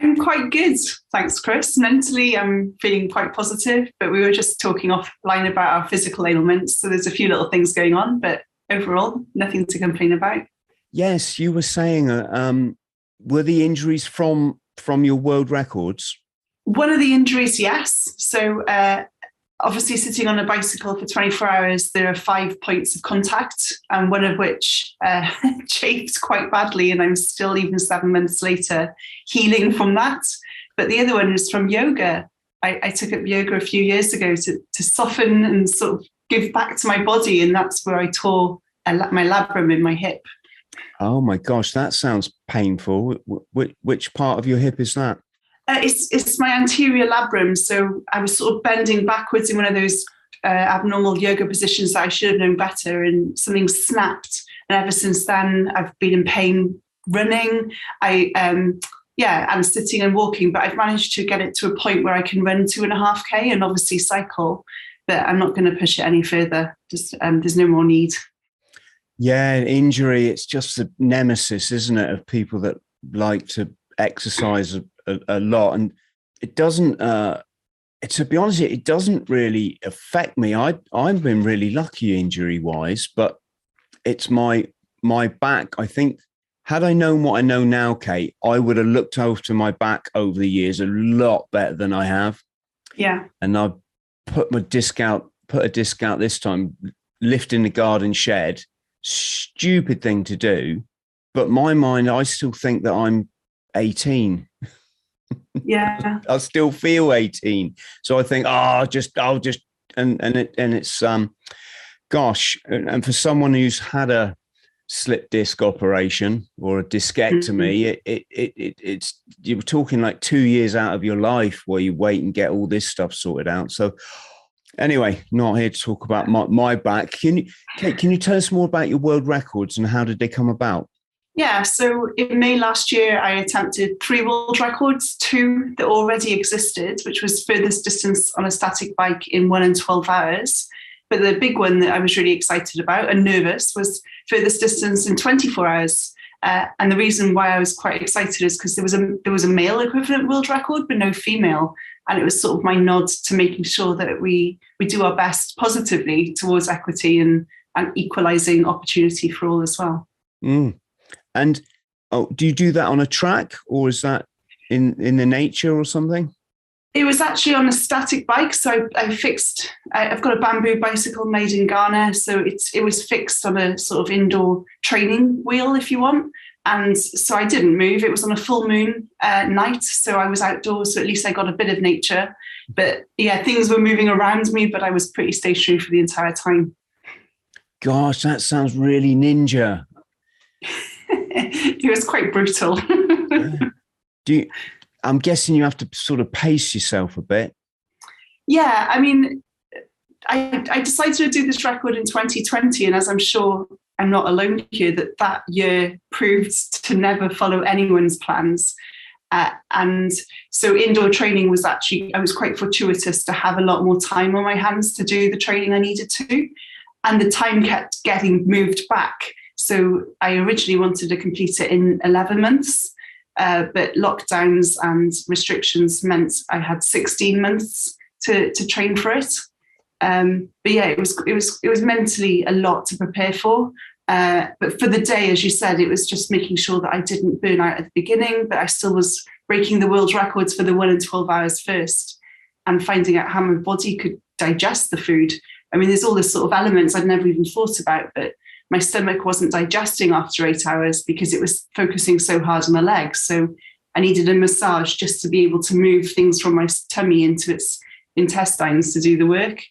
I'm quite good, thanks, Chris. Mentally, I'm feeling quite positive, but we were just talking offline about our physical ailments. So there's a few little things going on, but overall, nothing to complain about. Yes, you were saying, uh, um, were the injuries from from your world records? One of the injuries, yes. So uh, obviously sitting on a bicycle for 24 hours, there are five points of contact, and one of which uh, chafed quite badly, and I'm still, even seven months later, healing from that. But the other one is from yoga. I, I took up yoga a few years ago to, to soften and sort of give back to my body, and that's where I tore my labrum in my hip. Oh my gosh, that sounds painful. Which, which part of your hip is that? Uh, it's it's my anterior labrum. So I was sort of bending backwards in one of those uh, abnormal yoga positions that I should have known better, and something snapped. And ever since then, I've been in pain running. I um, yeah, and sitting and walking, but I've managed to get it to a point where I can run two and a half k and obviously cycle. But I'm not going to push it any further. Just um, there's no more need. Yeah, injury. It's just the nemesis, isn't it, of people that like to exercise a, a lot, and it doesn't. Uh, to be honest, it doesn't really affect me. I I've been really lucky injury wise, but it's my my back. I think had I known what I know now, Kate, I would have looked after my back over the years a lot better than I have. Yeah. And I put my disc out, put a disc out this time, lifting the garden shed. Stupid thing to do. But my mind, I still think that I'm 18 yeah. I still feel 18 so i think oh I'll just i'll just and and it and it's um gosh and for someone who's had a slip disc operation or a discectomy mm-hmm. it, it, it it it's you're talking like two years out of your life where you wait and get all this stuff sorted out. So anyway not here to talk about my, my back. Can you Kate, can you tell us more about your world records and how did they come about yeah, so in May last year, I attempted three world records, two that already existed, which was furthest distance on a static bike in one and 12 hours. But the big one that I was really excited about and nervous was furthest distance in 24 hours. Uh, and the reason why I was quite excited is because there was a there was a male equivalent world record, but no female, and it was sort of my nod to making sure that we we do our best positively towards equity and and equalising opportunity for all as well. Mm. And oh, do you do that on a track or is that in in the nature or something? It was actually on a static bike, so I, fixed. I, have got a bamboo bicycle made in Ghana, so it's it was fixed on a sort of indoor training wheel, if you want. And so I didn't move. It was on a full moon uh, night, so I was outdoors. So at least I got a bit of nature. But yeah, things were moving around me, but I was pretty stationary for the entire time. Gosh, that sounds really ninja. he was quite brutal. Do you, I'm guessing you have to sort of pace yourself a bit. Yeah, I mean, I, I decided to do this record in 2020, and as I'm sure I'm not alone here, that that year proved to never follow anyone's plans. Uh, and so indoor training was actually, I was quite fortuitous to have a lot more time on my hands to do the training I needed to. And the time kept getting moved back. So I originally wanted to complete it in 11 months, uh, but lockdowns and restrictions meant I had 16 months to, to train for it. Um, but yeah, it was it was it was mentally a lot to prepare for. Uh, but for the day, as you said, it was just making sure that I didn't burn out at the beginning, but I still was breaking the world records for the one in 12 hours first and finding out how my body could digest the food. I mean, there's all this sort of elements I'd never even thought about, but my stomach wasn't digesting after eight hours because it was focusing so hard on the legs. So I needed a massage just to be able to move things from my tummy into its intestines to do the work.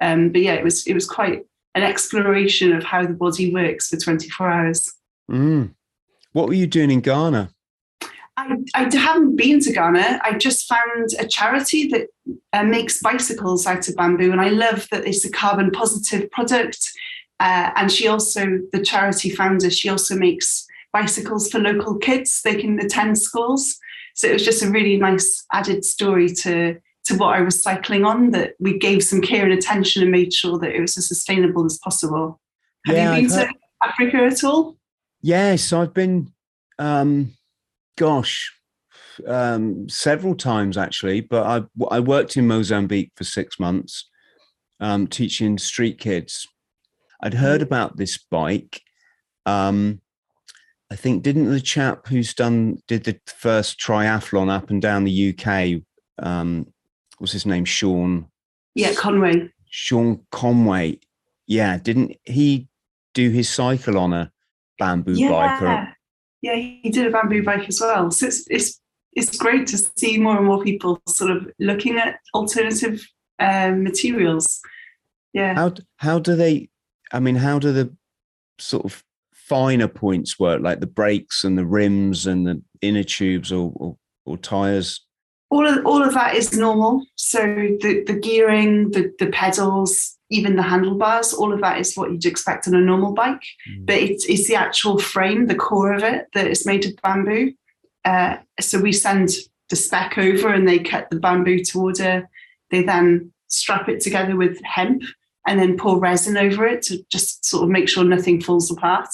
Um, but yeah, it was it was quite an exploration of how the body works for 24 hours. Mm. What were you doing in Ghana? I, I haven't been to Ghana. I just found a charity that uh, makes bicycles out of bamboo, and I love that it's a carbon positive product. Uh, and she also, the charity founder, she also makes bicycles for local kids. They can attend schools. So it was just a really nice added story to to what I was cycling on. That we gave some care and attention and made sure that it was as sustainable as possible. Have Yeah, you been I've to Africa at all? Yes, I've been, um, gosh, um, several times actually. But I I worked in Mozambique for six months, um, teaching street kids. I'd heard about this bike. Um, I think didn't the chap who's done did the first triathlon up and down the UK? Um, what's his name? Sean Yeah, Conway. Sean Conway. Yeah, didn't he do his cycle on a bamboo bike? Or, Yeah, yeah, he did a bamboo bike as well. So it's it's it's great to see more and more people sort of looking at alternative um, materials. Yeah, how how do they? I mean, how do the sort of finer points work, like the brakes and the rims and the inner tubes or or, or tires? all of all of that is normal. So the the gearing, the the pedals, even the handlebars, all of that is what you'd expect on a normal bike. But it's it's the actual frame, the core of it, that is made of bamboo. Uh, so we send the spec over, and they cut the bamboo to order. They then strap it together with hemp, and then pour resin over it to just sort of make sure nothing falls apart.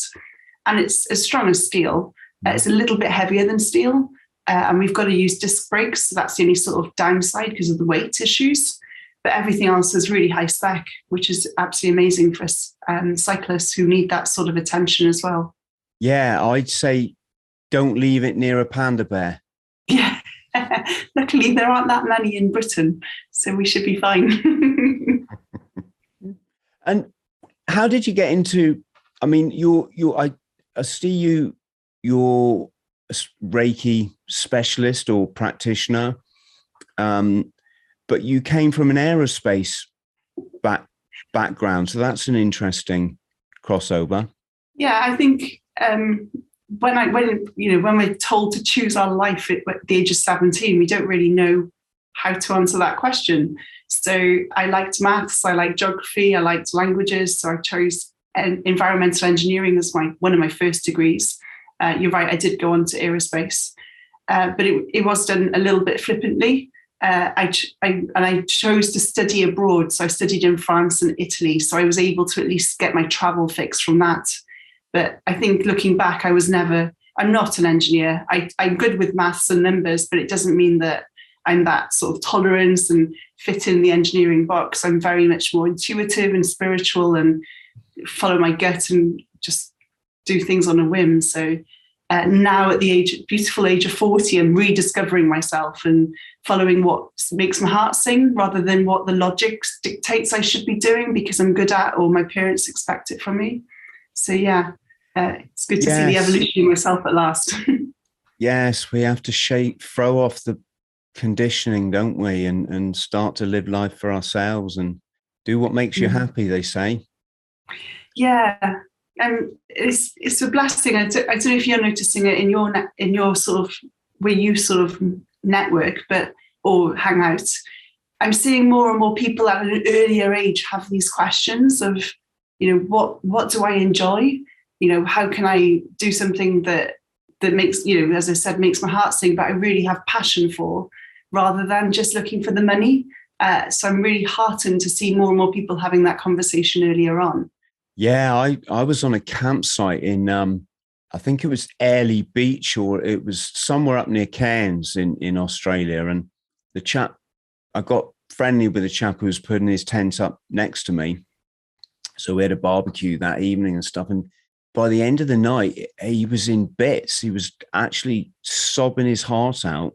And it's as strong as steel. Uh, it's a little bit heavier than steel, uh, and we've got to use disc brakes. So that's the only sort of downside because of the weight issues. But everything else is really high spec, which is absolutely amazing for us um, cyclists who need that sort of attention as well. Yeah, I'd say don't leave it near a panda bear. Yeah. Luckily, there aren't that many in Britain, so we should be fine. And how did you get into? I mean, you're you I, I see you you're a Reiki specialist or practitioner, um, but you came from an aerospace back background, so that's an interesting crossover. yeah, I think um, when I when you know when we're told to choose our life at, at the age of seventeen, we don't really know how to answer that question. So I liked maths, I liked geography, I liked languages, so I chose environmental engineering as my one of my first degrees. Uh, you're right, I did go on to aerospace, uh, but it, it was done a little bit flippantly. Uh, I, I and I chose to study abroad, so I studied in France and Italy, so I was able to at least get my travel fix from that. But I think looking back, I was never. I'm not an engineer. I, I'm good with maths and numbers, but it doesn't mean that I'm that sort of tolerance and fit in the engineering box. I'm very much more intuitive and spiritual and follow my gut and just do things on a whim. So uh, now at the age, beautiful age of 40, I'm rediscovering myself and following what makes my heart sing rather than what the logic dictates I should be doing because I'm good at or my parents expect it from me. So yeah, uh, it's good to see the evolution of myself at last. Yes, we have to shake, throw off the conditioning, don't we, and and start to live life for ourselves and do what makes you Mhm. happy. They say. Yeah, um, it's it's a blessing. I don't, I don't know if you're noticing it in your in your sort of where you sort of network, but or hang out. I'm seeing more and more people at an earlier age have these questions of, you know, what what do I enjoy? You know, how can I do something that that makes you know, as I said, makes my heart sing, but I really have passion for, rather than just looking for the money. Uh, so I'm really heartened to see more and more people having that conversation earlier on. Yeah, I I was on a campsite in um I think it was Airlie Beach or it was somewhere up near Cairns in in Australia and the chap I got friendly with a chap who was putting his tent up next to me. So we had a barbecue that evening and stuff and by the end of the night he was in bits. He was actually sobbing his heart out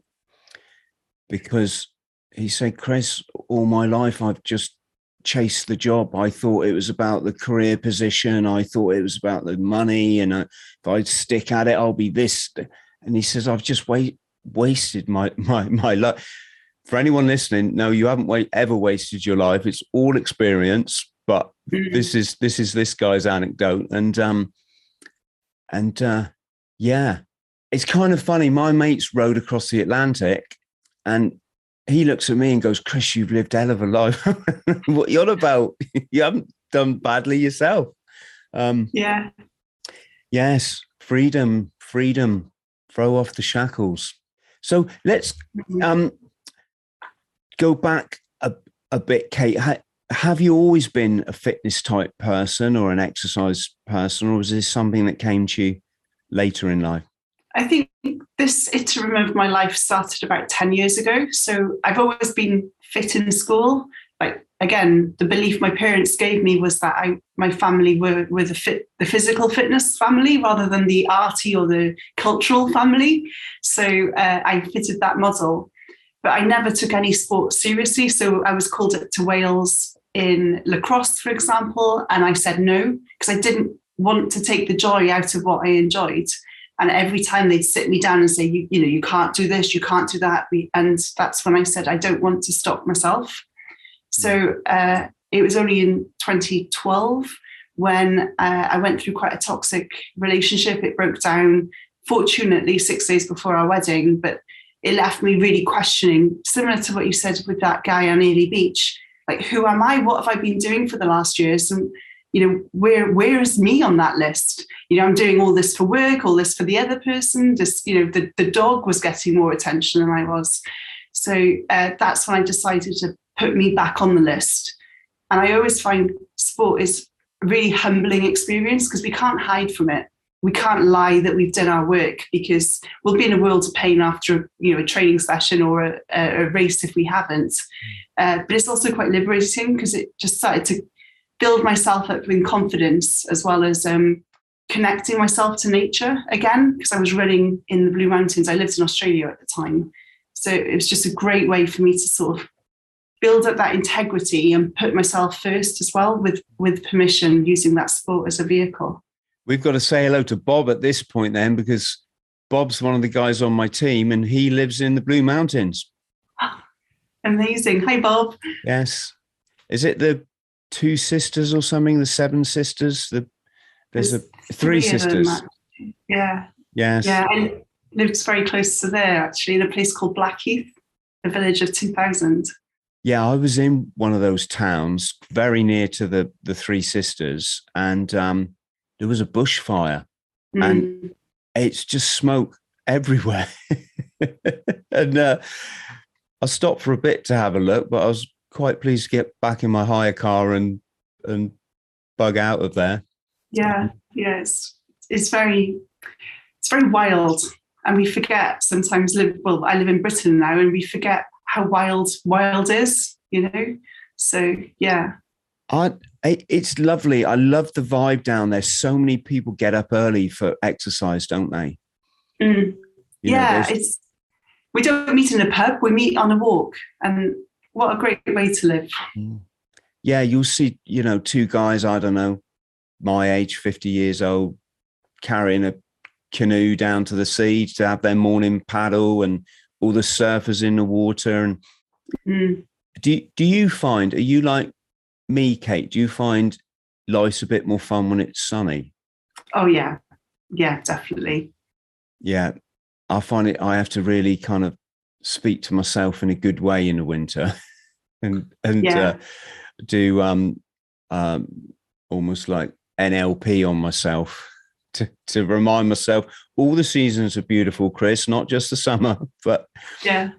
because he said, Chris, all my life I've just chased the job. I thought it was about the career position. I thought it was about the money. And uh, if I stick at it, I'll be this. And he says, I've just wait, wasted my, my, my life. For anyone listening, no, you haven't ever wasted your life. It's all experience. But this is this is this guy's anecdote, and um, and uh, yeah, it's kind of funny. My mates rode across the Atlantic, and he looks at me and goes, "Chris, you've lived hell of a life. what you're about? you haven't done badly yourself." Um, yeah. Yes, freedom, freedom. Throw off the shackles. So let's mm-hmm. um, go back a, a bit, Kate. Ha- have you always been a fitness type person or an exercise person, or was this something that came to you later in life? I think this interim of my life started about 10 years ago. So I've always been fit in school. Like again, the belief my parents gave me was that I my family were, were the fit the physical fitness family rather than the arty or the cultural family. So uh, I fitted that model. But I never took any sport seriously. So I was called up to Wales in lacrosse, for example, and I said no because I didn't want to take the joy out of what I enjoyed. And every time they'd sit me down and say, you, you know, you can't do this, you can't do that. And that's when I said, I don't want to stop myself. So uh, it was only in 2012 when uh, I went through quite a toxic relationship. It broke down, fortunately, six days before our wedding, but it left me really questioning, similar to what you said with that guy on Airlie Beach. Like, who am I? What have I been doing for the last years? And you know, where where is me on that list? You know, I'm doing all this for work, all this for the other person. Just, you know, the, the dog was getting more attention than I was. So uh, that's when I decided to put me back on the list. And I always find sport is a really humbling experience because we can't hide from it. We can't lie that we've done our work because we'll be in a world of pain after you know a training session or a, a race if we haven't. Uh, but it's also quite liberating because it just started to build myself up in confidence as well as um, connecting myself to nature again because I was running in the Blue Mountains. I lived in Australia at the time. So it was just a great way for me to sort of build up that integrity and put myself first as well with with permission using that sport as a vehicle. We've got to say hello to Bob at this point then because Bob's one of the guys on my team and he lives in the Blue Mountains. Amazing. Hi Bob. Yes. Is it the two sisters or something. The seven sisters. The there's, there's a three, three sisters. yeah. Yes. Yeah, and lives very close to there actually in a place called Blackheath, a village of two thousand. Yeah, I was in one of those towns very near to the the Three Sisters, and um, there was a bushfire, mm. and it's just smoke everywhere. and uh, I stopped for a bit to have a look, but I was quite pleased to get back in my hire car and and bug out of there. Yeah, yeah, it's it's very it's very wild, and we forget sometimes. Live well, I live in Britain now, and we forget how wild wild is. You know, so yeah. I, it's lovely. I love the vibe down there. So many people get up early for exercise, don't they? Mm. yeah, know, it's we don't meet in a pub. We meet on a walk, and what a great way to live. Mm. Yeah, you'll see, you know, two guys, I don't know, my age, 50 years old, carrying a canoe down to the sea to have their morning paddle and all the surfers in the water. And mm. do, do you find, are you like me, Kate? Do you find life's a bit more fun when it's sunny? Oh, yeah. Yeah, definitely. Yeah. I find it, I have to really kind of speak to myself in a good way in the winter and and yeah. uh, do um um almost like NLP on myself to to remind myself all the seasons are beautiful, Chris, not just the summer, but yeah.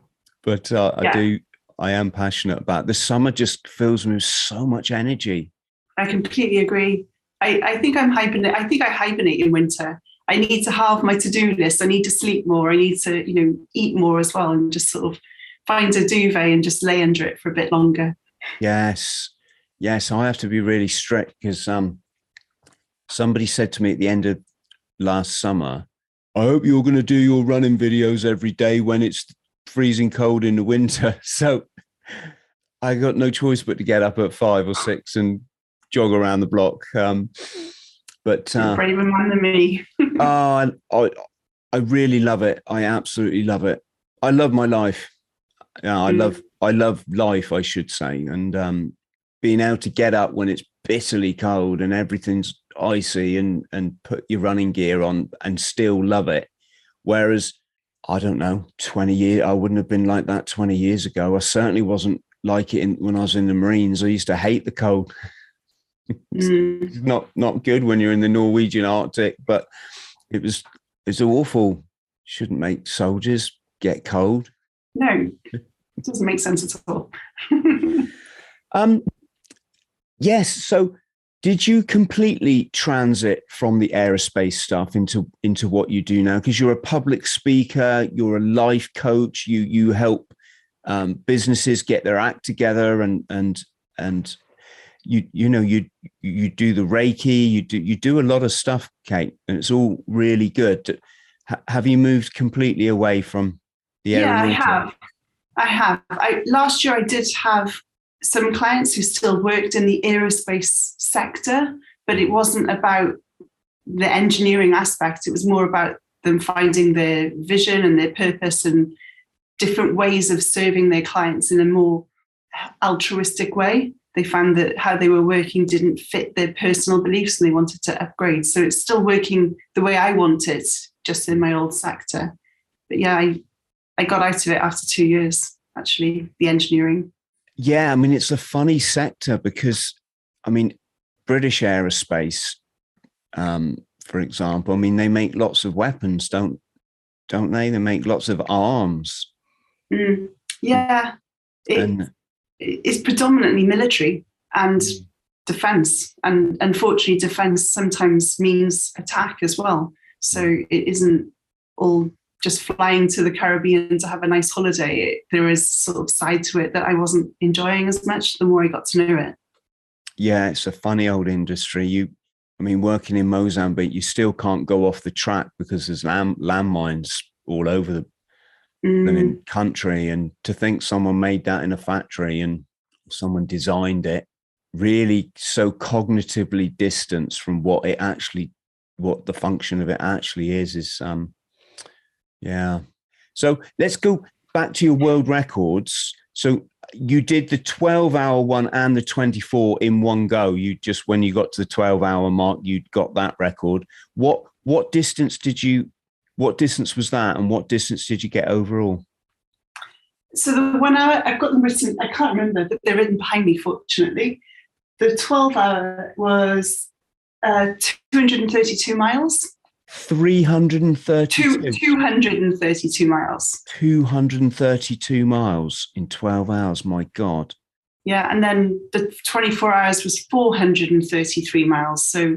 But uh, yeah. I do I am passionate about the summer just fills me with so much energy. I completely agree. I, I think I'm hibernate. I think I hibernate in winter. I need to halve my to-do list. I need to sleep more. I need to, you know, eat more as well, and just sort of find a duvet and just lay under it for a bit longer. Yes, yes, I have to be really strict because um, somebody said to me at the end of last summer, "I hope you're going to do your running videos every day when it's freezing cold in the winter." So I got no choice but to get up at five or six and jog around the block. Um, but uh, braver man than me. oh, I, I really love it. I absolutely love it. I love my life. Yeah, I mm. love I love life, I should say, and um, being able to get up when it's bitterly cold and everything's icy, and and put your running gear on and still love it Whereas, I don't know, 20 years, I wouldn't have been like that 20 years ago. I certainly wasn't like it in, when I was in the Marines. I used to hate the cold. Mm. It's not not good when you're in the Norwegian Arctic, but it was it's awful. Shouldn't make soldiers get cold. No, it doesn't make sense at all. Um, yes. So, did you completely transit from the aerospace stuff into into what you do now? Because you're a public speaker, you're a life coach. You you help um, businesses get their act together, and and and you you know you you do the reiki. You do you do a lot of stuff, Kate, and it's all really good. H- have you moved completely away from the yeah, I have. I have. I, last year, I did have some clients who still worked in the aerospace sector, but it wasn't about the engineering aspect. It was more about them finding their vision and their purpose and different ways of serving their clients in a more uh, altruistic way. They found that how they were working didn't fit their personal beliefs and they wanted to upgrade. So it's still working the way I want it, just in my old sector. But yeah, I, I got out of it after two years, actually, the engineering. Yeah, I mean, it's a funny sector because, I mean, British aerospace, um, for example, I mean, they make lots of weapons, don't don't they? They make lots of arms, Mm, yeah, it, and it's predominantly military and mm. defense. And unfortunately, defense sometimes means attack as well. So mm. it isn't all just flying to the Caribbean to have a nice holiday. It, there is sort of side to it that I wasn't enjoying as much the more I got to know it. yeah, it's a funny old industry. You, I mean, working in Mozambique, you still can't go off the track because there's land landmines all over the Mm, blooming country, and to think someone made that in a factory and someone designed it really so cognitively distanced from what it actually what the function of it actually is is um yeah. So let's go back to your world records. So you did the 12 hour one and the 24 in one go. You just when you got to the 12 hour mark you got that record. What what distance did you what distance was that and what distance did you get overall So the one hour, I've got them written, I can't remember, but they're written behind me, fortunately. The 12 hour was uh, 232 miles. 332 Two, 232 miles. 232 miles in 12 hours my god Yeah, and then the 24 hours was 433 miles. So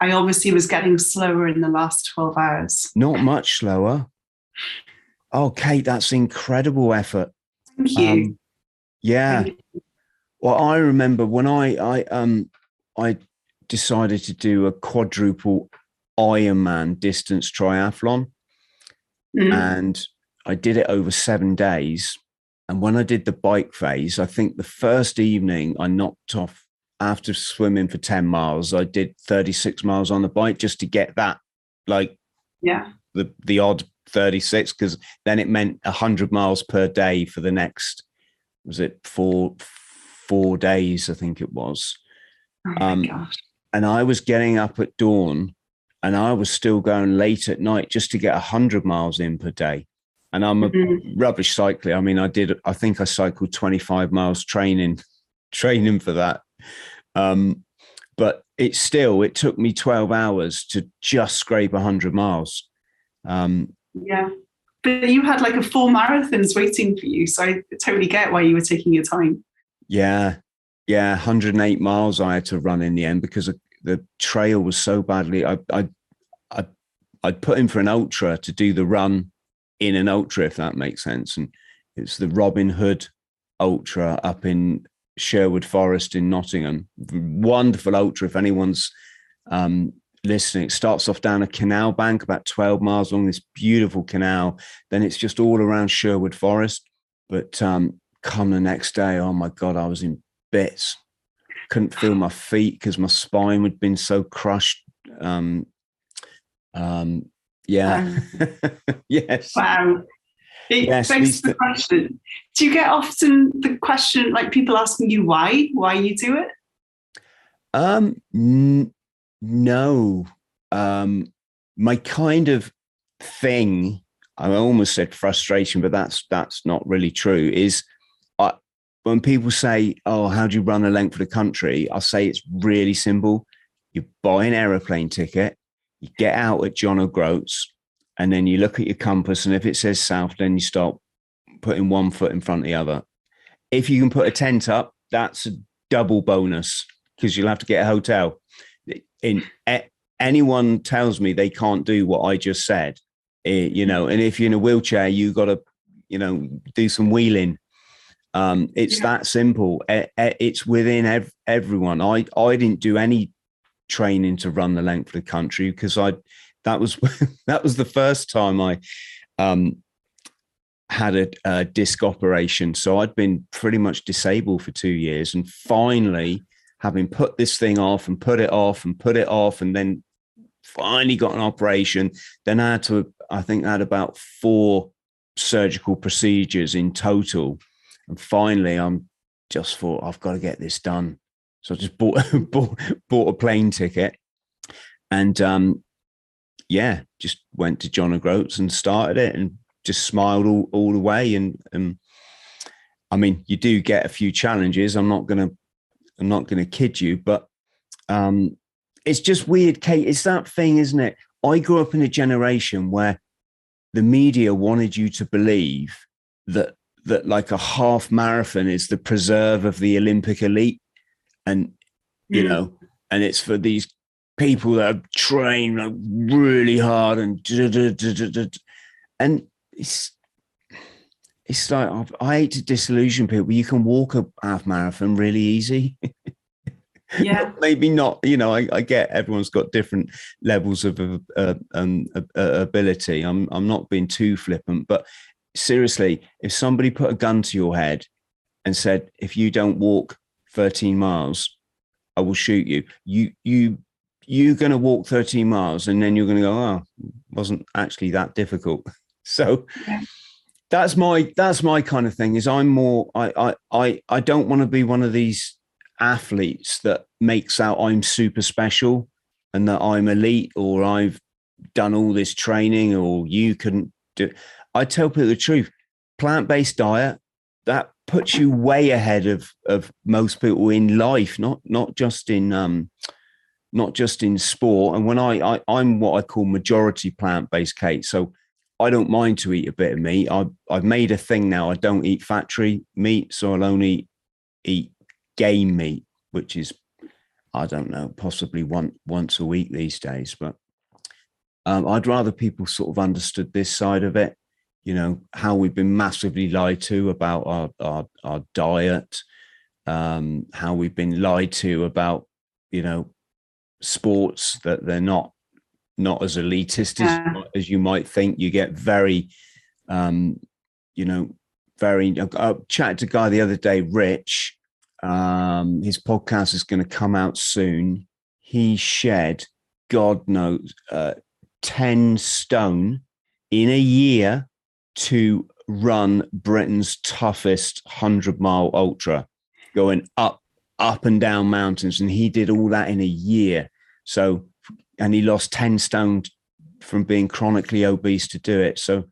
I obviously was getting slower in the last 12 hours. not much slower oh kate that's incredible effort Thank you. Um, yeah Thank you. well i remember when i i um i decided to do a quadruple ironman distance triathlon Mm, and I did it over seven days. And when I did the bike phase, I think the first evening I knocked off after swimming for 10 miles, I did 36 miles on the bike just to get that, like yeah. the, the odd 36, because then it meant 100 miles per day for the next, was it four, four days, I think it was. Oh Um. And I was getting up at dawn and I was still going late at night just to get 100 miles in per day. And I'm a Mhm. rubbish cyclist. I mean, I did, I think I cycled 25 miles training, training for that. Um, but it still, it took me 12 hours to just scrape 100 miles. Um, Yeah. But you had like a full marathons waiting for you. So I totally get why you were taking your time. yeah. Yeah. 108 miles I had to run in the end because the trail was so badly. I, I, I, I'd put in for an ultra to do the run in an ultra, if that makes sense. And it's the Robin Hood Ultra up in Sherwood Forest in Nottingham. Wonderful ultra. If anyone's um, listening, it starts off down a canal bank about 12 miles along this beautiful canal. Then it's just all around Sherwood Forest. But um, come the next day, oh my God, I was in bits. Couldn't feel my feet because my spine had been so crushed. Um, um, yeah. yes. Wow. It Yes, begs these the th- question. Do you get often the question, like people asking you why, why you do it? Um, n- no. Um, my kind of thing I almost said frustration, but that's that's not really true. Is I, when people say, "Oh, how do you run a length of the country?" I say it's really simple. You buy an aeroplane ticket, you get out at John O'Groats, and then you look at your compass, and if it says south, then you start putting one foot in front of the other. If you can put a tent up, that's a double bonus because you'll have to get a hotel. In anyone tells me they can't do what I just said, Eh, you know, and if you're in a wheelchair, you got to, you know, do some wheeling. Um, it's yeah. that simple. It's within ev- everyone. I I didn't do any training to run the length of the country because I that was that was the first time I um, had a, a, disc operation. So I'd been pretty much disabled for two years, and finally, having put this thing off and put it off and put it off, and then finally got an operation. Then I had to, I think I had about four surgical procedures in total. And finally, I'm just thought, I've got to get this done. So I just bought, bought, bought a plane ticket and, um, yeah, just went to John O'Groats and started it and just smiled all, all the way. And, and I mean, you do get a few challenges. I'm not going to, I'm not going to kid you, but um, it's just weird, Kate. It's that thing, isn't it? I grew up in a generation where the media wanted you to believe that that like a half marathon is the preserve of the Olympic elite, and you mm. know, and it's for these people that have trained like really hard and and it's it's like I hate to disillusion people. You can walk a half marathon really easy. yeah maybe not you know I, I, get everyone's got different levels of uh, um, uh, ability i'm i'm not being too flippant but seriously if somebody put a gun to your head and said if you don't walk 13 miles i will shoot you you you you're going to walk 13 miles and then you're going to go oh wasn't actually that difficult so yeah. that's my that's my kind of thing is i'm more i i i, I don't want to be one of these athletes that makes out I'm super special and that I'm elite or I've done all this training or you couldn't do. I tell people the truth. Plant-based diet that puts you way ahead of of most people in life, not not just in um not just in sport. And when I, I I'm what I call majority plant-based, Kate. So I don't mind to eat a bit of meat. I I've made a thing now. I don't eat factory meat, so I'll only eat game meat, which is I don't know, possibly one once a week these days. But um, I'd rather people sort of understood this side of it. You know how we've been massively lied to about our our, our diet, um, how we've been lied to about you know sports that they're not not as elitist yeah. as, as you might think. You get very, um, you know, very. I chatted to a guy the other day, Rich, um, his podcast is going to come out soon. He shed, God knows, uh, 10 stone in a year to run Britain's toughest 100 mile ultra, going up, up and down mountains. And he did all that in a year. So, and he lost 10 stone from being chronically obese to do it. So,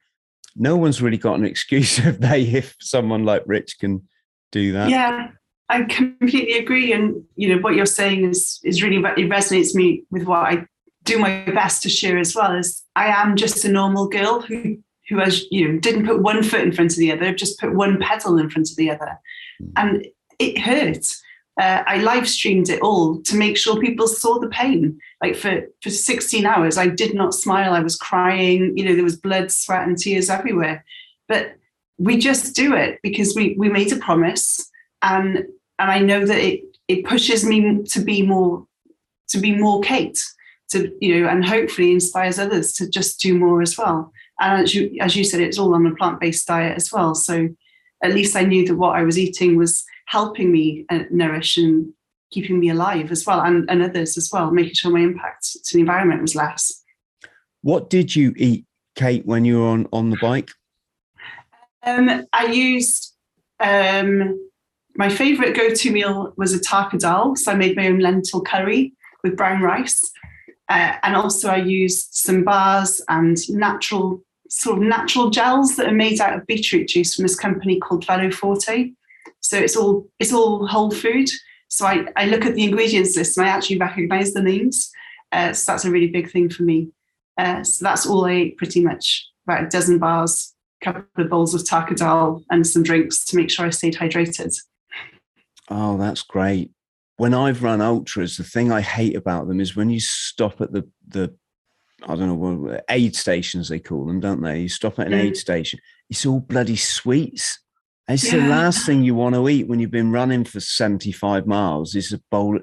no one's really got an excuse if they, if someone like Rich can do that. Yeah. I completely agree, and you know what you're saying is is really it resonates me with what I do my best to share as well. Is I am just a normal girl who who has you know didn't put one foot in front of the other, just put one pedal in front of the other, hmm. and it hurt. Uh, I live streamed it all to make sure people saw the pain. Like for for 16 hours, I did not smile. I was crying. You know, there was blood, sweat, and tears everywhere. But we just do it because we we made a promise and and I know that it it pushes me to be more to be more Kate to you know and hopefully inspires others to just do more as well and as you as you said it's all on a plant-based diet as well so at least I knew that what I was eating was helping me uh, nourish and keeping me alive as well and, and others as well making sure my impact to the environment was less what did you eat Kate when you were on on the bike um, I used um, my favorite go-to meal was a tarka dal. So I made my own lentil curry with brown rice. Uh, and also, I used some bars and natural sort of natural gels that are made out of beetroot juice from this company called Veloforte. So it's all it's all whole food. So I, I look at the ingredients list and I actually recognize the names. Uh, so that's a really big thing for me. Uh, so that's all I ate pretty much about a dozen bars, a couple of bowls of dal, and some drinks to make sure I stayed hydrated. Oh, that's great. When I've run ultras, the thing I hate about them is when you stop at the the I don't know what aid stations they call them, don't they? You stop at an mm. aid station, it's all bloody sweets. It's yeah. the last thing you want to eat when you've been running for 75 miles is a bowl.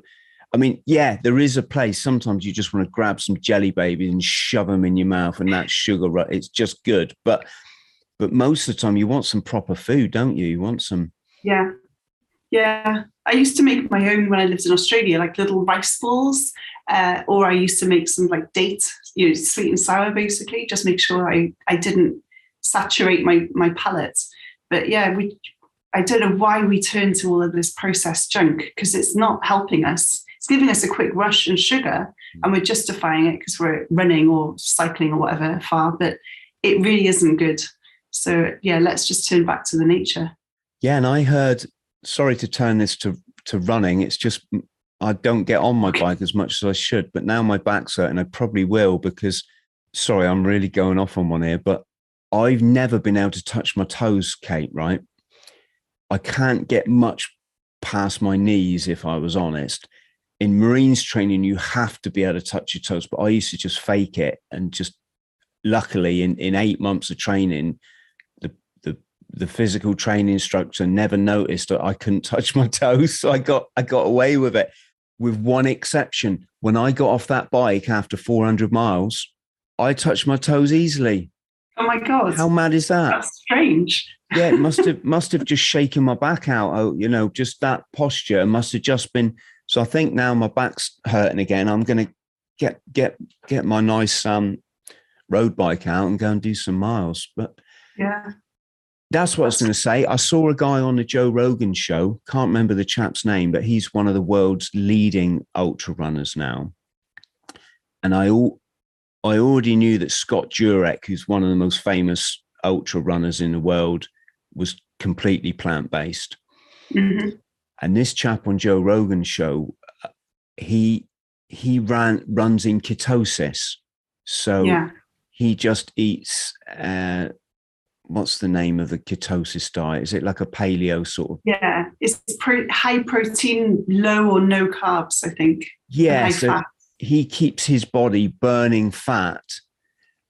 I mean, yeah, there is a place. Sometimes you just want to grab some jelly babies and shove them in your mouth, and that's sugar. It's just good. But but most of the time, you want some proper food, don't you? You want some. Yeah, yeah. I used to make my own when I lived in Australia, like little rice balls, uh, or I used to make some like date, you know, sweet and sour, basically, just make sure I I didn't saturate my my palate. But yeah, we I don't know why we turn to all of this processed junk because it's not helping us. It's giving us a quick rush and sugar, and we're justifying it because we're running or cycling or whatever far, but it really isn't good. So yeah, let's just turn back to the nature. Yeah, and I heard. Sorry to turn this to to running. It's just I don't get on my bike as much as I should, but now my back's hurt, and I probably will because. Sorry, I'm really going off on one here, but I've never been able to touch my toes, Kate, right? I can't get much past my knees if I was honest. In Marines training, you have to be able to touch your toes, but I used to just fake it and just luckily in, in eight months of training, the, the the physical training instructor never noticed that I couldn't touch my toes. So I got I got away with it. With one exception. When I got off that bike after 400 miles, I touched my toes easily. Oh my god! How mad is that? That's strange. yeah, it must have must have just shaken my back out. Oh, you know, just that posture must have just been. So I think now my back's hurting again. I'm going to get get get my nice um road bike out and go and do some miles. But yeah, that's what I was going to say. I saw a guy on the Joe Rogan show. Can't remember the chap's name, but he's one of the world's leading ultra runners now. And I all I already knew that Scott Jurek, who's one of the most famous ultra runners in the world, was completely plant based. Mm-hmm. And this chap on Joe Rogan's show, uh, he he ran runs in ketosis, so yeah. he just eats. Uh, what's the name of the ketosis diet? Is it like a paleo sort of? Yeah, it's pro- high protein, low or no carbs. I think. Yeah, so fat he keeps his body burning fat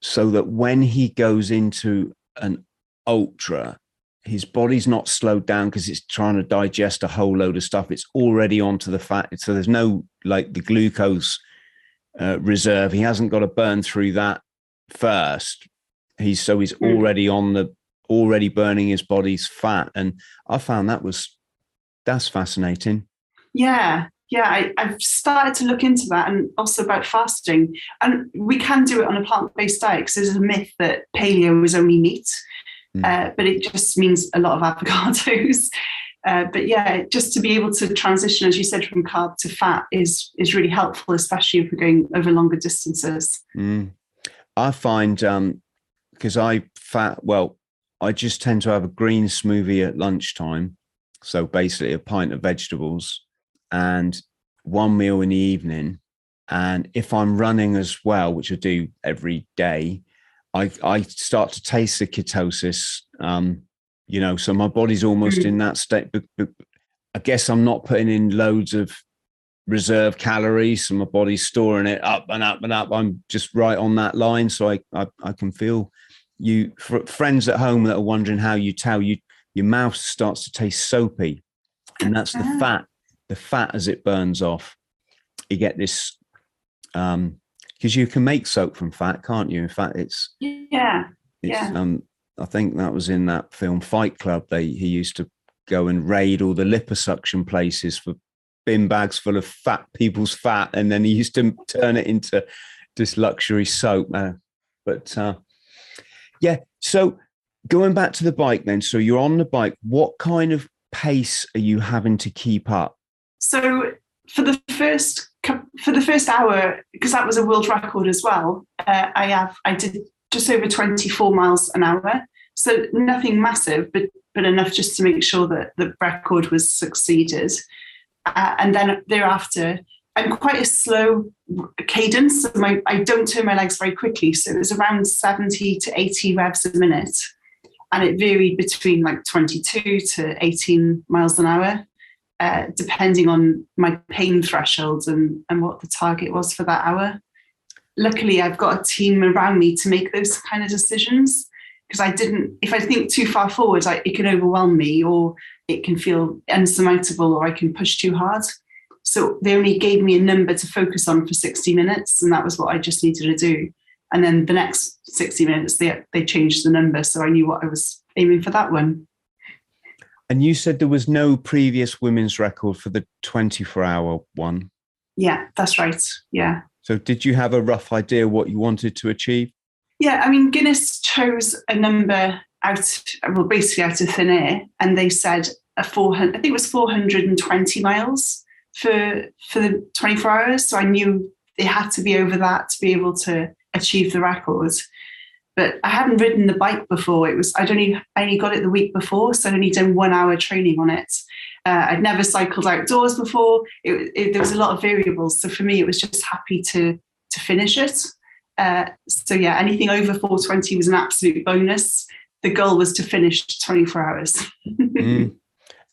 so that when he goes into an ultra, his body's not slowed down because it's trying to digest a whole load of stuff. It's already onto the fat. So there's no like the glucose uh, reserve. He hasn't got to burn through that first. He's so he's hmm. already on the already burning his body's fat. And I found that was that's fascinating. Yeah yeah, I, have started to look into that and also about fasting. And we can do it on a plant based diet because there's a myth that paleo is only meat, mm. uh, but it just means a lot of avocados. Uh, but yeah, just to be able to transition, as you said, from carb to fat is is really helpful, especially if we're going over longer distances. Mm. I find because um, I fat well, I just tend to have a green smoothie at lunchtime, so basically a pint of vegetables and one meal in the evening. And if I'm running as well, which I do every day, I, I start to taste the ketosis. Um, you know, so my body's almost mm. in that state. But, but I guess I'm not putting in loads of reserve calories, so my body's storing it up and up and up. I'm just right on that line, so I I, I can feel you. For friends at home that are wondering how you tell you, your mouth starts to taste soapy, and that's the ah. fat the fat as it burns off, you get this um because you can make soap from fat, can't you? In fact, it's yeah, it's, yeah. Um, I think that was in that film Fight Club. They he used to go and raid all the liposuction places for bin bags full of fat people's fat, and then he used to turn it into this luxury soap. Uh, but uh, yeah, so going back to the bike then. So you're on the bike. What kind of pace are you having to keep up? So for the first for the first hour, because that was a world record as well, uh, I have I did just over 24 miles an hour. So nothing massive, but but enough just to make sure that the record was succeeded. Uh, and then thereafter, I'm quite a slow cadence. So my, I don't turn my legs very quickly. So it was around 70 to 80 revs a minute. And it varied between like 22 to 18 miles an hour, uh, depending on my pain thresholds and, and what the target was for that hour. Luckily, I've got a team around me to make those kind of decisions because I didn't, if I think too far forward, I, it can overwhelm me or it can feel unsurmountable or I can push too hard. So they only gave me a number to focus on for 60 minutes, and that was what I just needed to do. And then the next 60 minutes, they, they changed the number. So I knew what I was aiming for that one. And you said there was no previous women's record for the 24 hour one. Yeah, that's right. Yeah. So did you have a rough idea what you wanted to achieve? Yeah, I mean, Guinness chose a number out, well, basically out of thin air, and they said a 400, I think it was 420 miles for for the 24 hours. So I knew they had to be over that to be able to achieve the record. But I hadn't ridden the bike before. It was I'd only I only got it the week before, so I'd only done one hour training on it. Uh, I'd never cycled outdoors before. It, it, there was a lot of variables. So for me, it was just happy to to finish it. Uh, so yeah, anything over 420 was an absolute bonus. The goal was to finish 24 hours. mm.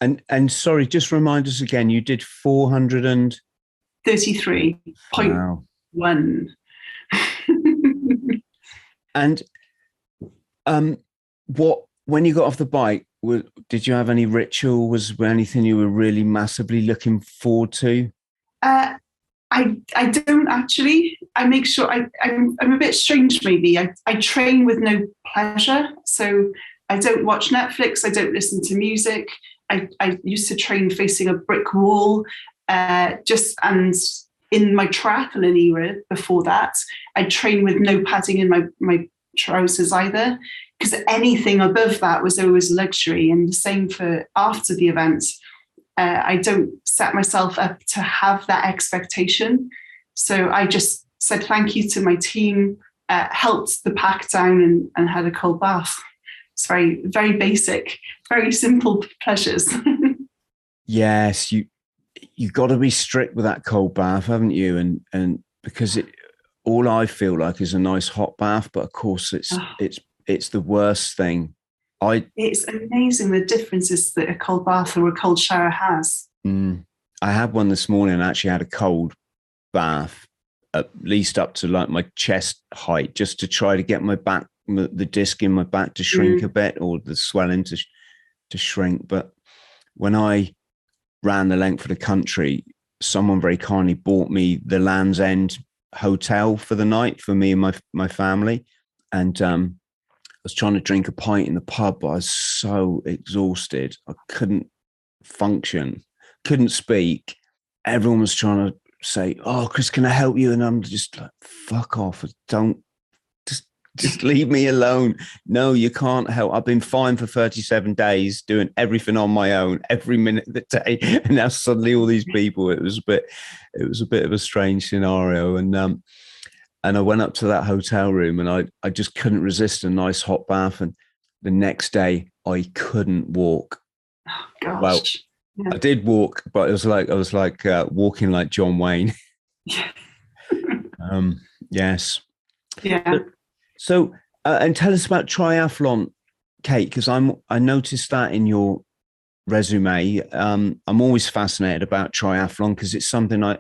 And and sorry, just remind us again. You did 433.1. Wow. and um, what when you got off the bike, were, did you have any ritual? Was there anything you were really massively looking forward to? Uh, I I don't actually. I make sure I I'm, I'm a bit strange maybe. I, I train with no pleasure, so I don't watch Netflix. I don't listen to music. I, I used to train facing a brick wall, uh, just and in my triathlon era before that, I trained with no padding in my my trousers either, because anything above that was always luxury. And the same for after the event. Uh, I don't set myself up to have that expectation. So I just said thank you to my team, uh, helped the pack down, and, and had a cold bath. It's very, very basic, very simple pleasures. yes, you you got to be strict with that cold bath, haven't you? And and because it all I feel like is a nice hot bath, but of course it's oh. it's it's the worst thing. I it's amazing the differences that a cold bath or a cold shower has. Mm, I had one this morning. I actually had a cold bath, at least up to like my chest height, just to try to get my back the disc in my back to shrink mm. a bit or the swelling to to shrink. But when I ran the length of the country, someone very kindly bought me the Land's End hotel for the night for me and my my family, and um, I was trying to drink a pint in the pub, but I was so exhausted I couldn't function, couldn't speak. Everyone was trying to say, "Oh, Chris, can I help you?" And I'm just like, "Fuck off! Don't just leave me alone. No, you can't help. I've been fine for 37 days doing everything on my own every minute of the day. And now suddenly all these people, it was a bit, it was a bit of a strange scenario. And um, and I went up to that hotel room and I, I just couldn't resist a nice hot bath. And the next day I couldn't walk. Oh, well, yeah. I did walk, but it was like I was like uh, walking like John Wayne. Um, yes. Yeah. But, so, uh, and tell us about triathlon, Kate, because I'm I noticed that in your resume. Um, I'm always fascinated about triathlon because it's something I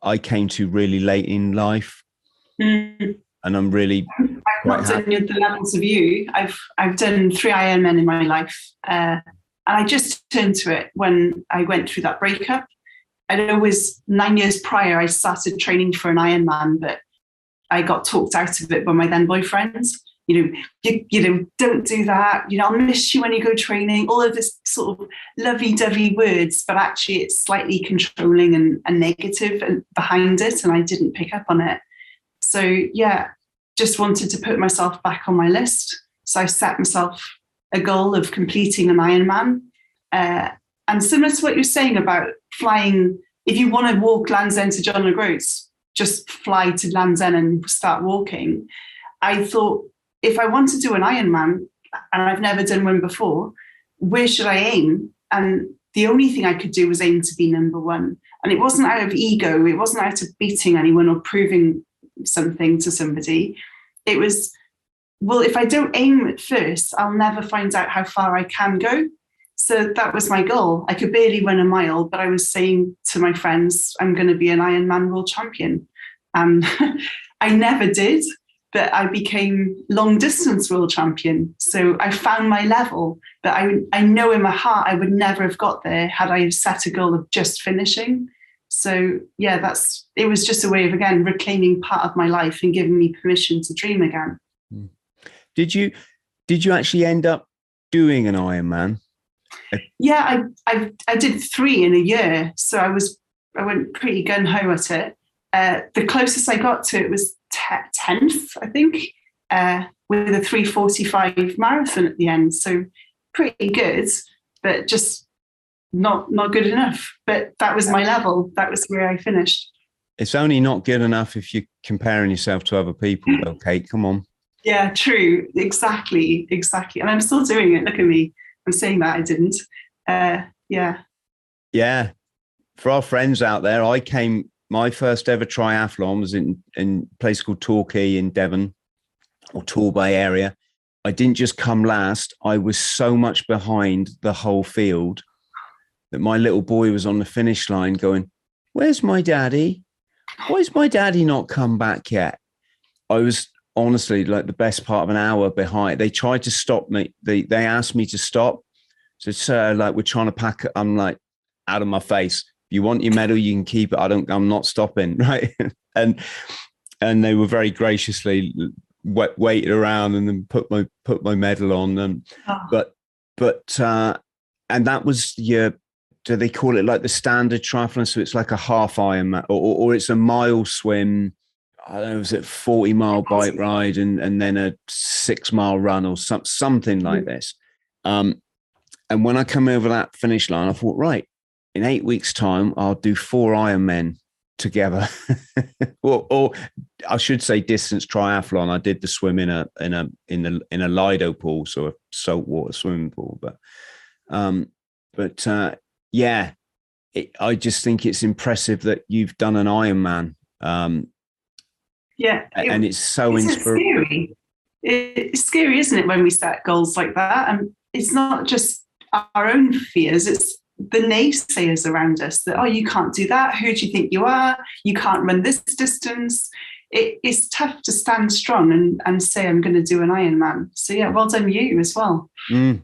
I came to really late in life, mm. and I'm really. I've not done the levels of you. I've I've done three Ironman in my life, uh, and I just turned to it when I went through that breakup. I know it was nine years prior I started training for an Ironman, but I got talked out of it by my then boyfriend. You know, you, you know, don't do that. You know, I'll miss you when you go training. All of this sort of lovey-dovey words, but actually it's slightly controlling and, and negative and behind it, and I didn't pick up on it. So yeah, just wanted to put myself back on my list. So I set myself a goal of completing an Ironman. Uh, and similar to what you're saying about flying if you want to walk Land's End to John O'Groats, just fly to Land's End and start walking. I thought if I want to do an Ironman and I've never done one before, where should I aim? And the only thing I could do was aim to be number one. And it wasn't out of ego, it wasn't out of beating anyone or proving something to somebody. It was, well, if I don't aim at first, I'll never find out how far I can go. So that was my goal. I could barely run a mile, but I was saying to my friends, I'm going to be an Ironman world champion. And I never did, but I became long distance world champion. So I found my level, but I, I know in my heart I would never have got there had I set a goal of just finishing. So yeah, that's it was just a way of again reclaiming part of my life and giving me permission to dream again. Hmm. Did you did you actually end up doing an Ironman? Yeah, I, I I did three in a year, so I was I went pretty gun ho at it. Uh, the closest I got to it was tenth, I think, uh, with a three forty five marathon at the end. So pretty good, but just not not good enough. But that was my level. That was where I finished. It's only not good enough if you're comparing yourself to other people, Okay, Come on. Yeah, true. Exactly, exactly. And I'm still doing it. Look at me. I'm saying that I didn't. Uh, yeah. Yeah. For our friends out there, I came. My first ever triathlon was in in a place called Torquay in Devon, or Torbay area. I didn't just come last. I was so much behind the whole field that my little boy was on the finish line going, Where's my daddy? Why's my daddy not come back yet? I was honestly like the best part of an hour behind. They tried to stop me. They they asked me to stop. So sir, like we're trying to pack it. I'm like out of my face. If you want your medal, you can keep it. I don't. I'm not stopping. Right. and and they were very graciously wait, waited around and then put my put my medal on. And oh. but but uh, and that was your do they call it like the standard triathlon? So it's like a half Ironman, or, or it's a mile swim. I don't know, was it 40 mile bike ride and, and then a six mile run or some, something like mm. this. Um, and when I come over that finish line, I thought, right, in eight weeks' time, I'll do four Ironmen together, or, or, I should say distance triathlon. I did the swim in a in a in a in a Lido pool, so a saltwater swimming pool. But um, but uh, yeah, it, I just think it's impressive that you've done an Ironman. Um, yeah, it, and it's so inspiring. Scary. It's scary, isn't it, when we set goals like that? And it's not just our own fears; it's the naysayers around us that oh, you can't do that. Who do you think you are? You can't run this distance. It, it's tough to stand strong and, and say I'm going to do an Ironman. So yeah, well done you as well. Mm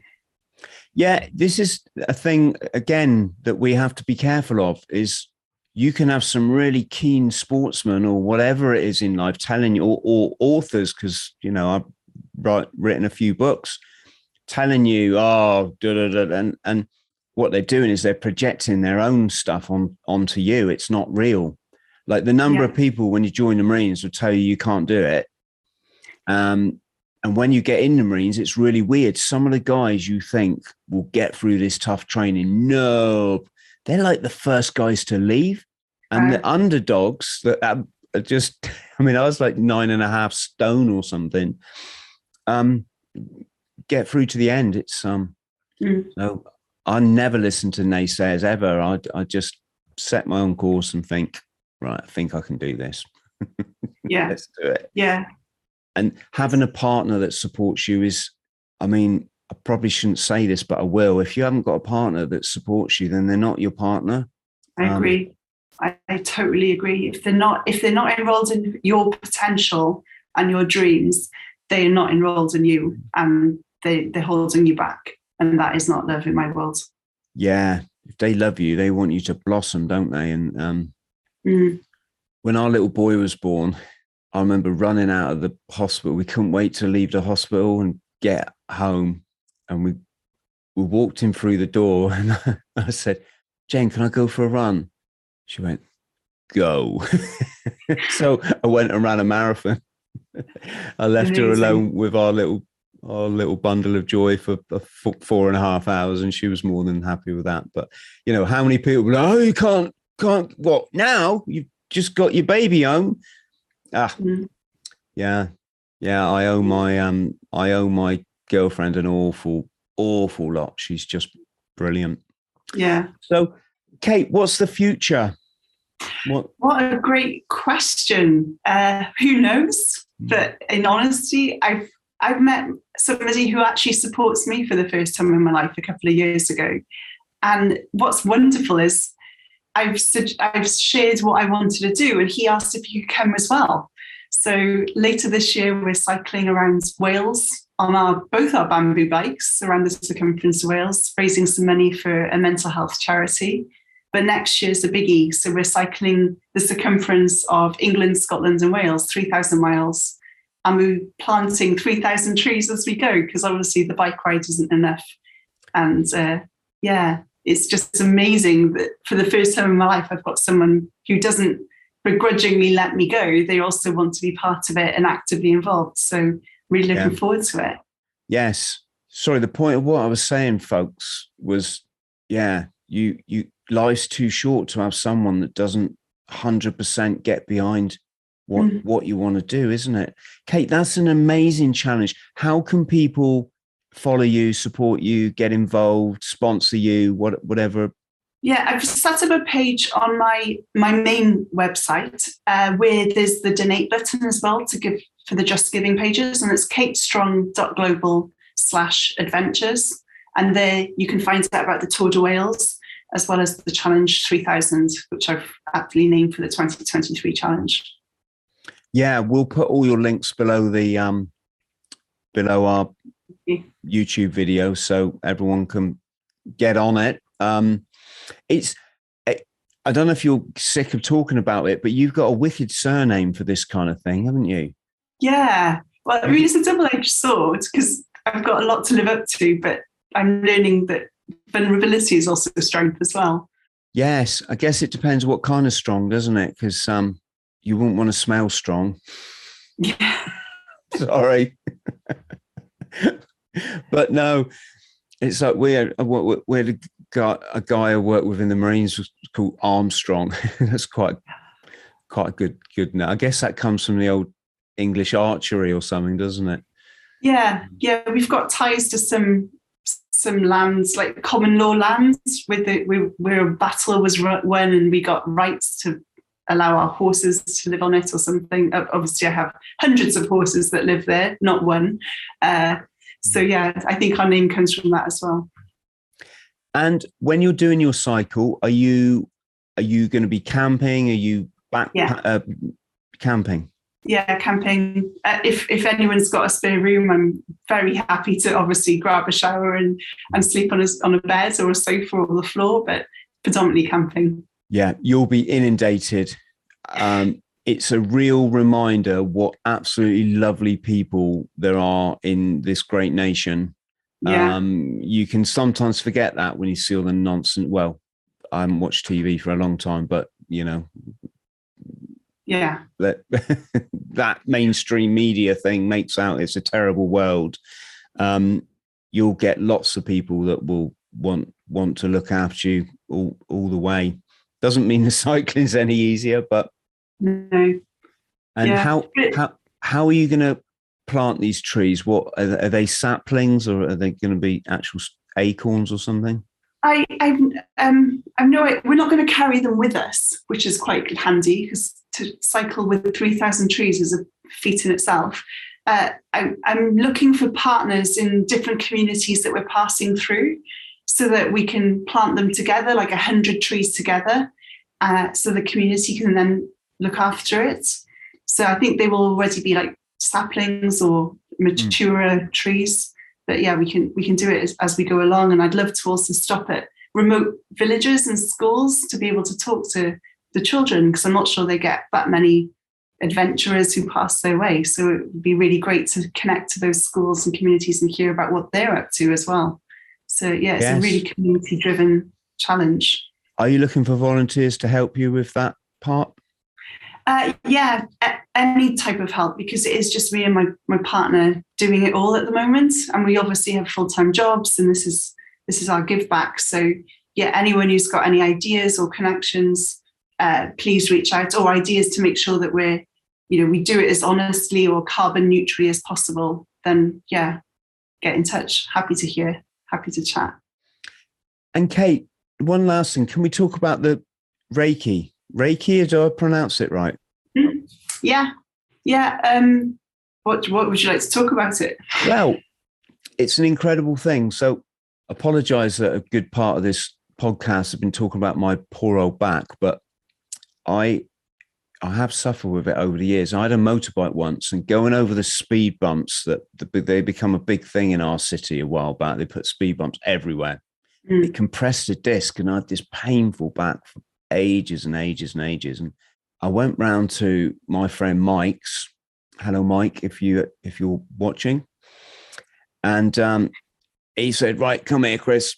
yeah, this is a thing again that we have to be careful of is you can have some really keen sportsmen or whatever it is in life telling you or, or authors because you know I've write, written a few books telling you oh da, da, da, and and what they're doing is they're projecting their own stuff on onto you it's not real like the number yeah. of people when you join the marines will tell you you can't do it um and when you get in the Marines, it's really weird. Some of the guys you think will get through this tough training, no, they're like the first guys to leave. And the underdogs that are just, I mean, I was like nine and a half stone or something. Um, get through to the end. It's um, mm. so I never listen to naysayers ever. I I just set my own course and think, right, I think I can do this. Yeah, let's do it. Yeah, and having a partner that supports you is i mean i probably shouldn't say this but i will. If you haven't got a partner that supports you then they're not your partner. I um, agree. I, I totally agree. If they're not if they're not enrolled in your potential and your dreams they are not enrolled in you and they, they're holding you back. And that is not love in my world. Yeah. If they love you they want you to blossom don't they? And um, mm. when our little boy was born I remember running out of the hospital. We couldn't wait to leave the hospital and get home. And we we walked in through the door and I said, Jane, can I go for a run? She went, Go. so I went and ran a marathon. I left Amazing. her alone with our little our little bundle of joy for four and a half hours, and she was more than happy with that. But you know, how many people? oh, you can't can't. What now? You've just got your baby home. Ah, Mm. yeah, yeah. I owe my um, I owe my girlfriend an awful, awful lot. She's just brilliant. Yeah. So, Kate, what's the future? What? What a great question. Uh, who knows? But in honesty, I've I've met somebody who actually supports me for the first time in my life a couple of years ago. And what's wonderful is I've I've shared what I wanted to do, and he asked if you could come as well. So later this year, we're cycling around Wales on our both our bamboo bikes around the circumference of Wales, raising some money for a mental health charity. But next year's a biggie, so we're cycling the circumference of England, Scotland, and Wales, three thousand miles, and we're planting three thousand trees as we go because obviously the bike ride isn't enough. And uh, yeah, it's just amazing that for the first time in my life, I've got someone who doesn't begrudgingly let me go. They also want to be part of it and actively involved. So really looking Yeah. forward to it. Yes. Sorry. The point of what I was saying, folks, was yeah. You you life's too short to have someone that doesn't hundred percent get behind what Mhm. what you want to do, isn't it? Kate, that's an amazing challenge. How can people follow you, support you, get involved, sponsor you, what whatever? Yeah, I've set up a page on my my main website uh, where there's the donate button as well to give for the Just Giving pages, and it's katestrong.global slash adventures. And there you can find out about the Tour de Wales as well as the Challenge 3000, which I've aptly named for the 2023 challenge. Yeah, we'll put all your links below the um below our you. YouTube video so everyone can get on it. Um it's I I don't know if you're sick of talking about it, but you've got a wicked surname for this kind of thing, haven't you? Yeah, well, I mean, it's a double edged sword because I've got a lot to live up to, but I'm learning that vulnerability is also strength as well. Yes, I guess it depends what kind of strong, doesn't it? Because um you wouldn't want to smell strong. Yeah. Sorry. but no, it's like we had, we we had a guy, a guy I worked with in the Marines called Armstrong. That's quite quite a good good. Now I guess that comes from the old English archery or something, doesn't it? Yeah, yeah, we've got ties to some some lands like common law lands with the we, where a battle was won and we got rights to allow our horses to live on it or something. Obviously, I have hundreds of horses that live there, not one. Uh, so yeah, I think our name comes from that as well. And when you're doing your cycle, are you are you going to be camping? Are you back Yeah. uh, camping? Yeah, camping. Uh, if if anyone's got a spare room, I'm very happy to obviously grab a shower and and sleep on a on a bed or a sofa or the floor, but predominantly camping. Yeah, you'll be inundated. Um, it's a real reminder what absolutely lovely people there are in this great nation. Yeah, Um, you can sometimes forget that when you see all the nonsense. Well, I haven't watched TV for a long time, but you know yeah, that that mainstream media thing makes out it's a terrible world. Um, you'll get lots of people that will want want to look after you all all the way. Doesn't mean the cycling's any easier, but no. and Yeah. how how how are you going to plant these trees? What are, are they saplings or are they going to be actual acorns or something? I, I've, um, I've no, we're not going to carry them with us, which is quite handy because to cycle with 3,000 trees is a feat in itself. Uh, I, I'm looking for partners in different communities that we're passing through so that we can plant them together, like 100 trees together, uh, so the community can then look after it. So I think they will already be like saplings or mature trees but yeah, we can we can do it as, as we go along. And I'd love to also stop at remote villages and schools to be able to talk to the children because I'm not sure they get that many adventurers who pass their way. So it would be really great to connect to those schools and communities and hear about what they're up to as well. So yeah, it's Yes. a really community driven challenge. Are you looking for volunteers to help you with that part? Uh, yeah, any type of help because it is just me and my my partner doing it all at the moment, and we obviously have full time jobs, and this is this is our give back. So yeah, anyone who's got any ideas or connections uh, please reach out or ideas to make sure that we're, you know, we do it as honestly or carbon neutrally as possible, then yeah, get in touch. Happy to hear, happy to chat. And Kate, one last thing. Can we talk about the Reiki? Reiki, do I pronounce it right? Yeah. Yeah. Um, what, what would you like to talk about it? Well, it's an incredible thing. So apologize that a good part of this podcast has been talking about my poor old back, but I I have suffered with it over the years. I had a motorbike once, and going over the speed bumps that they become a big thing in our city a while back. They put speed bumps everywhere. Mm. It compressed the disc, and I had this painful back for ages and ages and ages. And I went round to my friend Mike's. Hello, Mike, if you if you're watching. And um, he said, "Right, come here, Chris."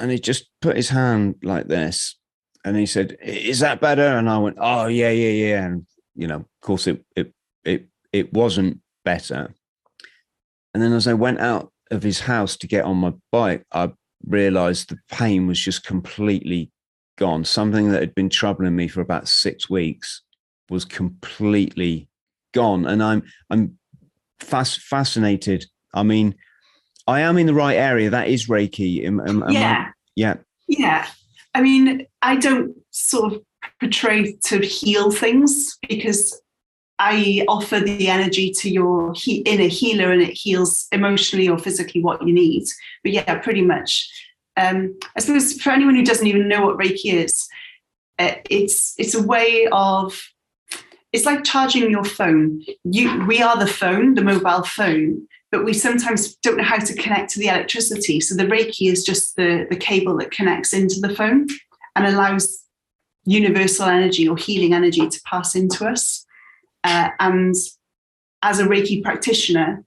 And he just put his hand like this and he said, "Is that better?" And I went, "Oh yeah, yeah, yeah." And you know, of course, it it it it wasn't better. And then as I went out of his house to get on my bike, I realized the pain was just completely gone. Something that had been troubling me for about six weeks was completely gone. And I'm I'm fast fascinated. I mean, I am in the right area. That is Reiki. Am, am, am yeah. I, yeah. Yeah. I mean, I don't sort of portray to heal things because I offer the energy to your he- inner healer and it heals emotionally or physically what you need. But yeah, pretty much. Um, I suppose for anyone who doesn't even know what Reiki is, uh, it's it's a way of it's like charging your phone. You we are the phone, the mobile phone, but we sometimes don't know how to connect to the electricity. So the Reiki is just the, the cable that connects into the phone and allows universal energy or healing energy to pass into us. Uh, and as a Reiki practitioner,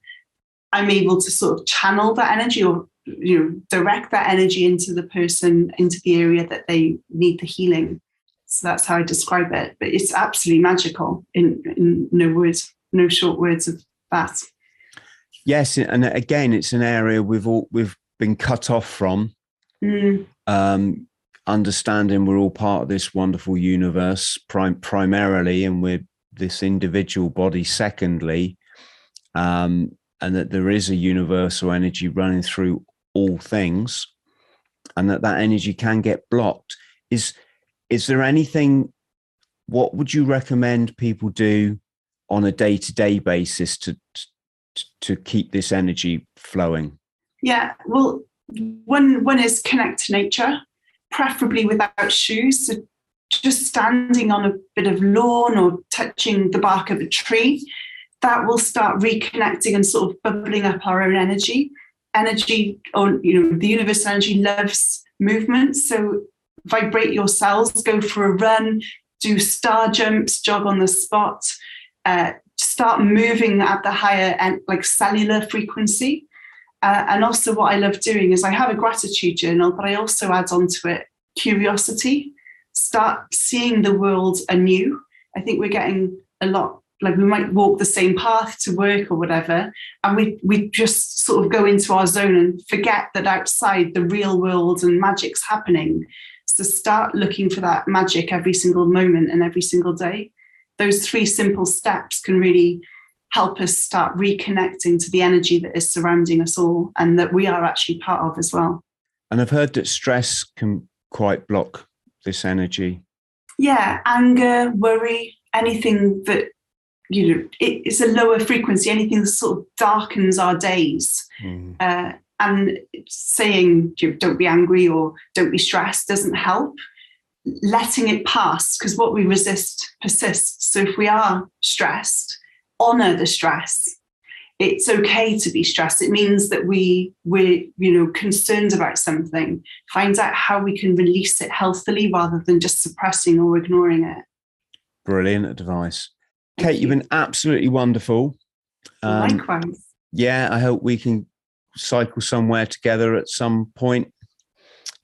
I'm able to sort of channel that energy or you know direct that energy into the person into the area that they need the healing. So that's how I describe it. But it's absolutely magical in, in no words, no short words of that. Yes, and again, it's an area we've all we've been cut off from. Mm. Um, understanding we're all part of this wonderful universe, prim- primarily, and we're this individual body. Secondly, um, and that there is a universal energy running through all things, and that that energy can get blocked. Is is there anything? What would you recommend people do on a day to day basis to to keep this energy flowing? Yeah, well, one one is connect to nature, preferably without shoes. So just standing on a bit of lawn or touching the bark of a tree, that will start reconnecting and sort of bubbling up our own energy. Energy, or you know, the universal energy loves movement. So vibrate your cells, go for a run, do star jumps, jog on the spot. Uh, start moving at the higher and like cellular frequency. Uh, and also, what I love doing is I have a gratitude journal, but I also add onto it curiosity. Start seeing the world anew. I think we're getting a lot like we might walk the same path to work or whatever, and we we just sort of go into our zone and forget that outside the real world and magic's happening. So start looking for that magic every single moment and every single day those three simple steps can really help us start reconnecting to the energy that is surrounding us all and that we are actually part of as well. And I've heard that stress can quite block this energy. Yeah, anger, worry, anything that you know it's a lower frequency, anything that sort of darkens our days. Mm. Uh, and saying don't be angry or don't be stressed doesn't help letting it pass because what we resist persists. So if we are stressed, honor the stress. It's okay to be stressed. It means that we we're you know concerned about something. Find out how we can release it healthily rather than just suppressing or ignoring it. Brilliant advice, Thank Kate. You. You've been absolutely wonderful. Um, Likewise. Yeah, I hope we can cycle somewhere together at some point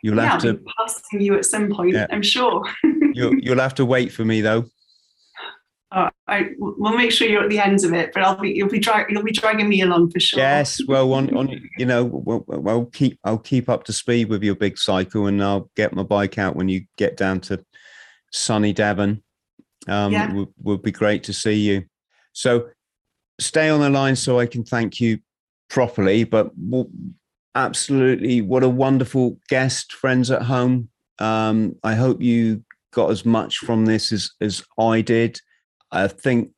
You'll yeah, have to passing you at some point. Yeah. I'm sure. you'll, you'll have to wait for me though. Uh, I, we'll make sure you're at the end of it, but I'll be you'll be drag, you'll be dragging me along for sure. Yes, well, on, on you know, we'll, we'll keep I'll keep up to speed with your big cycle, and I'll get my bike out when you get down to sunny Devon. Um, yeah. would, would be great to see you. So stay on the line so I can thank you properly. But absolutely, what a wonderful guest, friends at home. Um, I hope you got as much from this as as I did. I think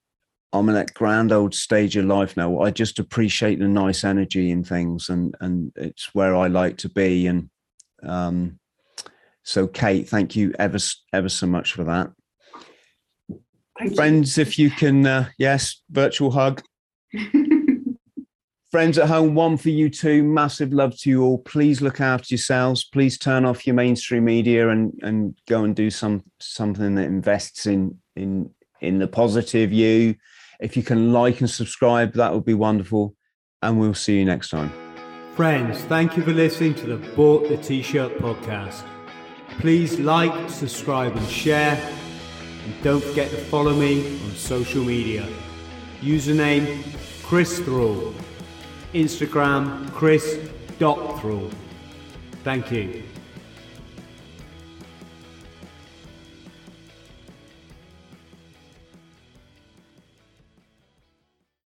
I'm in that grand old stage of life now. I just appreciate the nice energy in things, and and it's where I like to be. And um, so, Kate, thank you ever ever so much for that. Thank Friends, you. if you can, uh, yes, virtual hug. Friends at home, one for you too. Massive love to you all. Please look after yourselves. Please turn off your mainstream media and and go and do some something that invests in in in the positive you. If you can like and subscribe, that would be wonderful. And we'll see you next time. Friends, thank you for listening to the Bought the T-shirt podcast. Please like, subscribe, and share. And don't forget to follow me on social media. Username Chris Thrall. Instagram chris.thrall. Thank you.